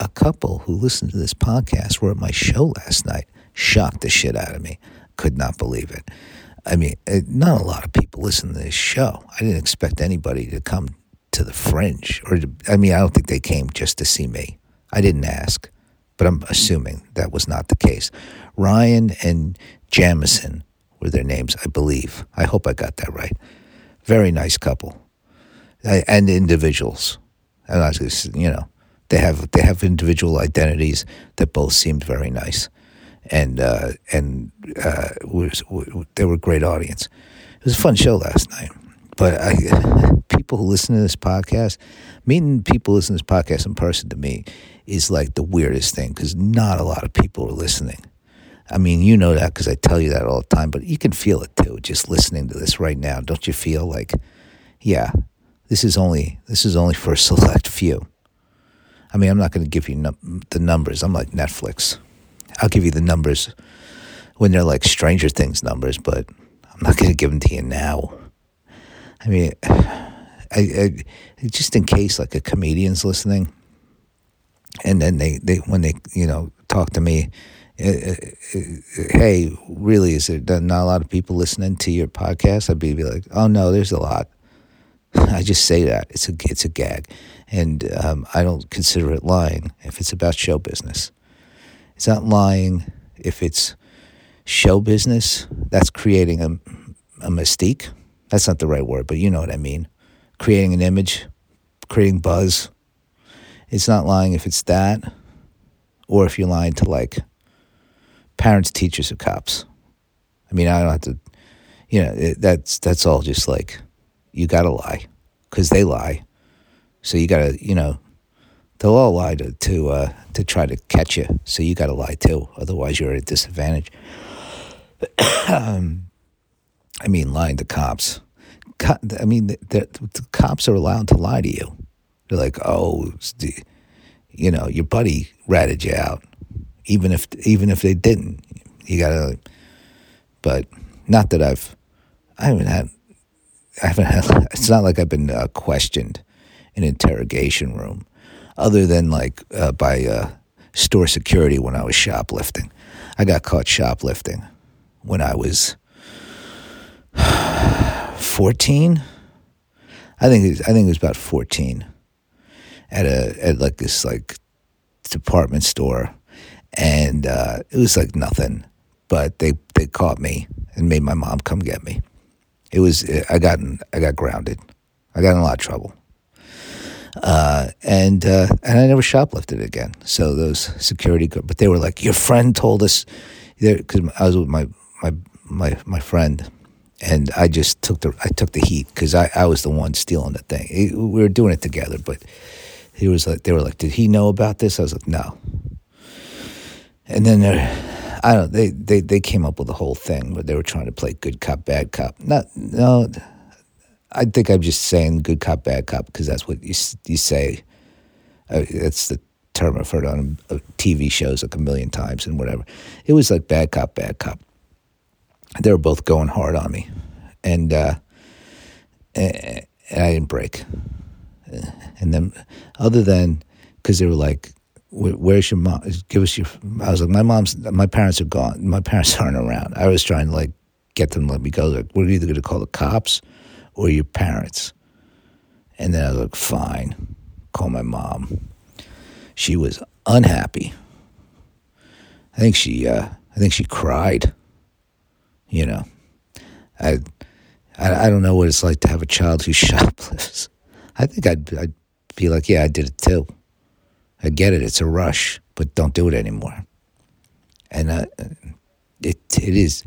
a couple who listened to this podcast were at my show last night. Shocked the shit out of me. Could not believe it. I mean, eh, not a lot of people listen to this show. I didn't expect anybody to come to the fringe, or to, I mean, I don't think they came just to see me. I didn't ask, but I'm assuming that was not the case. Ryan and Jamison were their names, I believe. I hope I got that right. Very nice couple, and individuals. And I was, you know, they have they have individual identities that both seemed very nice, and uh, and uh, they were a great audience. It was a fun show last night. But I, people who listen to this podcast, meeting people listen to this podcast in person to me is like the weirdest thing because not a lot of people are listening. I mean, you know that because I tell you that all the time, but you can feel it too, just listening to this right now. Don't you feel like, yeah, this is only this is only for a select few. I mean, I'm not going to give you num- the numbers. I'm like Netflix. I'll give you the numbers when they're like Stranger Things numbers, but I'm not going to give them to you now. I mean, I, I, just in case like a comedian's listening, and then they, they when they you know talk to me, uh, uh, uh, hey, really, is there not a lot of people listening to your podcast? I'd be, be like, oh no, there's a lot. I just say that it's a it's a gag, and um, I don't consider it lying if it's about show business. It's not lying if it's show business. That's creating a a mystique that's not the right word, but you know what I mean. Creating an image, creating buzz. It's not lying if it's that, or if you're lying to like parents, teachers, or cops. I mean, I don't have to, you know, it, that's that's all just like you got to lie because they lie. So you got to, you know, they'll all lie to to uh, to try to catch you. So you got to lie too. Otherwise, you're at a disadvantage. um, I mean, lying to cops. Co- I mean, the, the, cops are allowed to lie to you. They're like, oh, you know, your buddy ratted you out, even if even if they didn't. You gotta, but not that I've, I haven't had, I haven't. It's not like I've been uh, questioned in interrogation room, other than like uh, by uh, store security when I was shoplifting. I got caught shoplifting when I was 14. I think was, I think it was about 14 at a at like this like department store and uh, it was like nothing but they they caught me and made my mom come get me. It was I got in, I got grounded. I got in a lot of trouble. Uh, and uh, and I never shoplifted again. So those security, but they were like, "Your friend told us," because I was with my my my my friend, and I just took the I took the heat because I, I was the one stealing the thing. It, we were doing it together, but he was like they were like, did he know about this? I was like, no. And then I don't they, they they came up with a whole thing where they were trying to play good cop bad cop. Not no. I think I'm just saying good cop bad cop because that's what you you say. Uh, that's the term I've heard on uh, TV shows like a million times and whatever. It was like bad cop bad cop they were both going hard on me, and uh, and I didn't break. And then, other than because they were like, "Where's your mom? Give us your." I was like, "My mom's, my parents are gone. My parents aren't around." I was trying to like get them to let me go. Like, we're either going to call the cops or your parents. And then I was like, "Fine, call my mom." She was unhappy. I think she, uh, I think she cried you know, I, I, I don't know what it's like to have a child who shoplifts. I think I'd, I'd be like, yeah, I did it too. I get it. It's a rush, but don't do it anymore. And uh, it it is.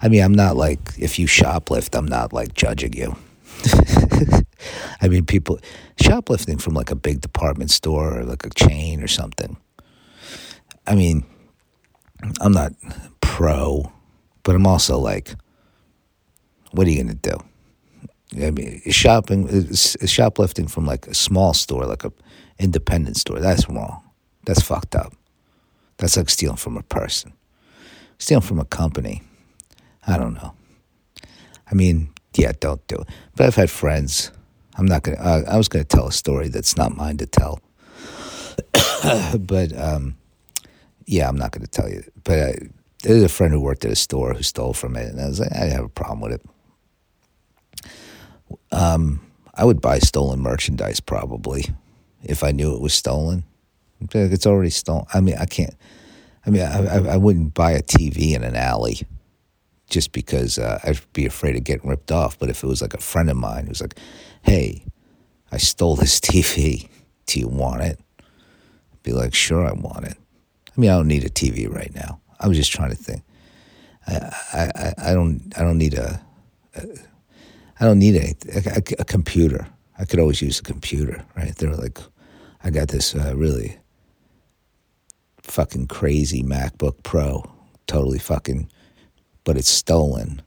I mean, I'm not like if you shoplift, I'm not like judging you. I mean, people shoplifting from like a big department store or like a chain or something. I mean, I'm not pro but I'm also like, what are you to do? I mean, shopping, shoplifting from like a small store, like a independent store, that's wrong. That's fucked up. That's like stealing from a person. Stealing from a company, I don't know. I mean, yeah, don't do it. But I've had friends. I'm not gonna. Uh, I was gonna tell a story that's not mine to tell. but um, yeah, I'm not to tell you. But there's a friend who worked at a store who stole from it, and I was like, I didn't have a problem with it. Um, I would buy stolen merchandise probably if I knew it was stolen. It's already stolen. I mean, I can't. I mean, I, I wouldn't buy a TV in an alley just because uh, I'd be afraid of getting ripped off. But if it was like a friend of mine who's like, "Hey, I stole this TV. Do you want it?" I'd be like, "Sure, I want it." I mean, I don't need a TV right now. I was just trying to think. I I, I don't I don't need a, a I don't need a, a, a computer. I could always use a computer, right? They're like, I got this uh, really fucking crazy MacBook Pro, totally fucking, but it's stolen.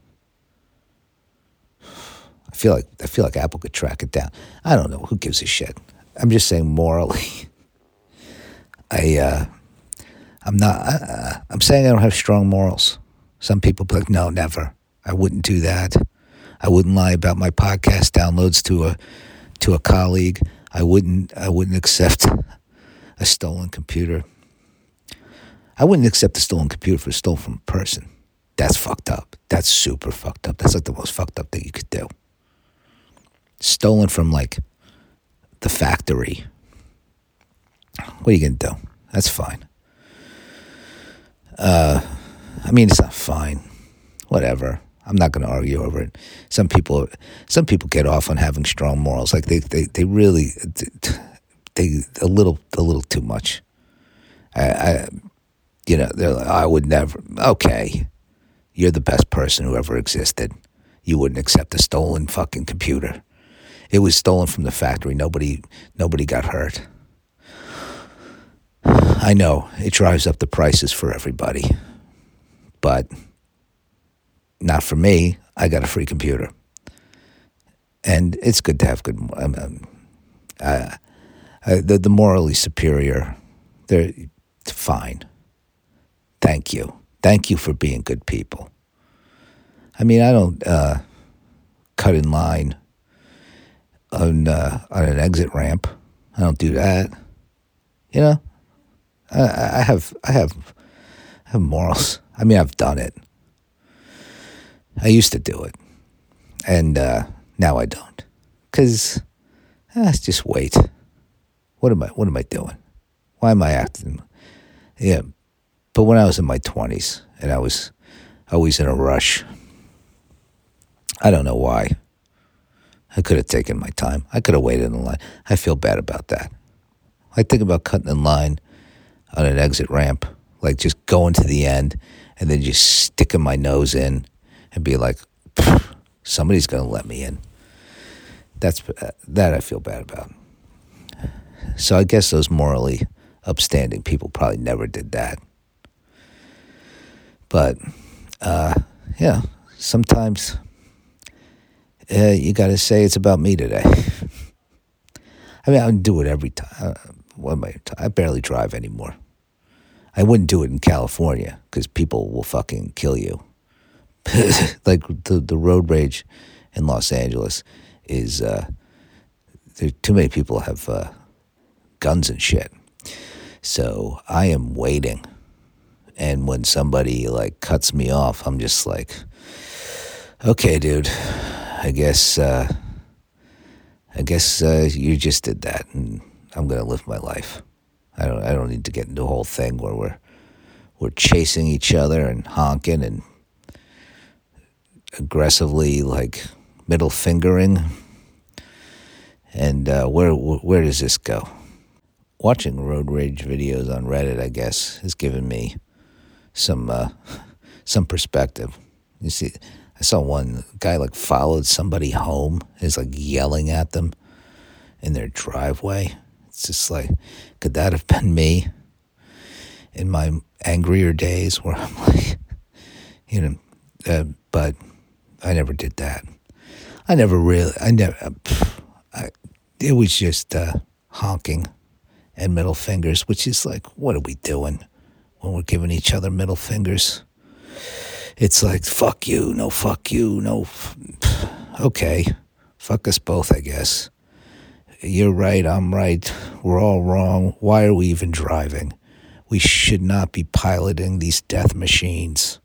I feel like I feel like Apple could track it down. I don't know who gives a shit. I'm just saying morally. I uh, I'm not. Uh, I'm saying I don't have strong morals. Some people like, no, never. I wouldn't do that. I wouldn't lie about my podcast downloads to a to a colleague. I wouldn't. I wouldn't accept a stolen computer. I wouldn't accept a stolen computer for stolen from a person. That's fucked up. That's super fucked up. That's like the most fucked up thing you could do. Stolen from like the factory. What are you gonna do? That's fine. Uh, I mean, it's not fine. Whatever. I'm not going to argue over it. Some people, some people get off on having strong morals. Like they, they, they really, they a little, a little too much. I, I you know, like, I would never. Okay, you're the best person who ever existed. You wouldn't accept a stolen fucking computer. It was stolen from the factory. Nobody, nobody got hurt. I know it drives up the prices for everybody, but not for me. I got a free computer, and it's good to have good. Um, uh, uh, the the morally superior, they're fine. Thank you, thank you for being good people. I mean, I don't uh, cut in line on uh, on an exit ramp. I don't do that. You know, I, I have I have I have morals. I mean, I've done it. I used to do it, and uh, now I don't, because eh, just wait. What am I? What am I doing? Why am I acting? Yeah, but when I was in my twenties and I was always in a rush, I don't know why. I could have taken my time. I could have waited in line. I feel bad about that. I think about cutting in line on an exit ramp, like just going to the end and then just sticking my nose in and be like, somebody's going to let me in. That's that I feel bad about. So I guess those morally upstanding people probably never did that. But uh, yeah, sometimes uh, you got to say it's about me today. I mean, I do it every time. Uh, what am I? I barely drive anymore. I wouldn't do it in California because people will fucking kill you. like the the road rage in Los Angeles is uh, there. Too many people have uh, guns and shit. So I am waiting, and when somebody like cuts me off, I'm just like, okay, dude. I guess uh, I guess uh, you just did that, and I'm gonna live my life. I don't I don't need to get into a whole thing where we're we're chasing each other and honking and aggressively like middle fingering. And uh, where where does this go? Watching road rage videos on Reddit, I guess, has given me some uh, some perspective. You see, I saw one guy like followed somebody home, is like yelling at them in their driveway. It's just like, could that have been me in my angrier days where I'm like, you know, uh, but I never did that. I never really, I never, uh, I, it was just uh, honking and middle fingers, which is like, what are we doing when we're giving each other middle fingers? It's like, fuck you, no, fuck you, no, okay, fuck us both, I guess You're right, I'm right. We're all wrong. Why are we even driving? We should not be piloting these death machines.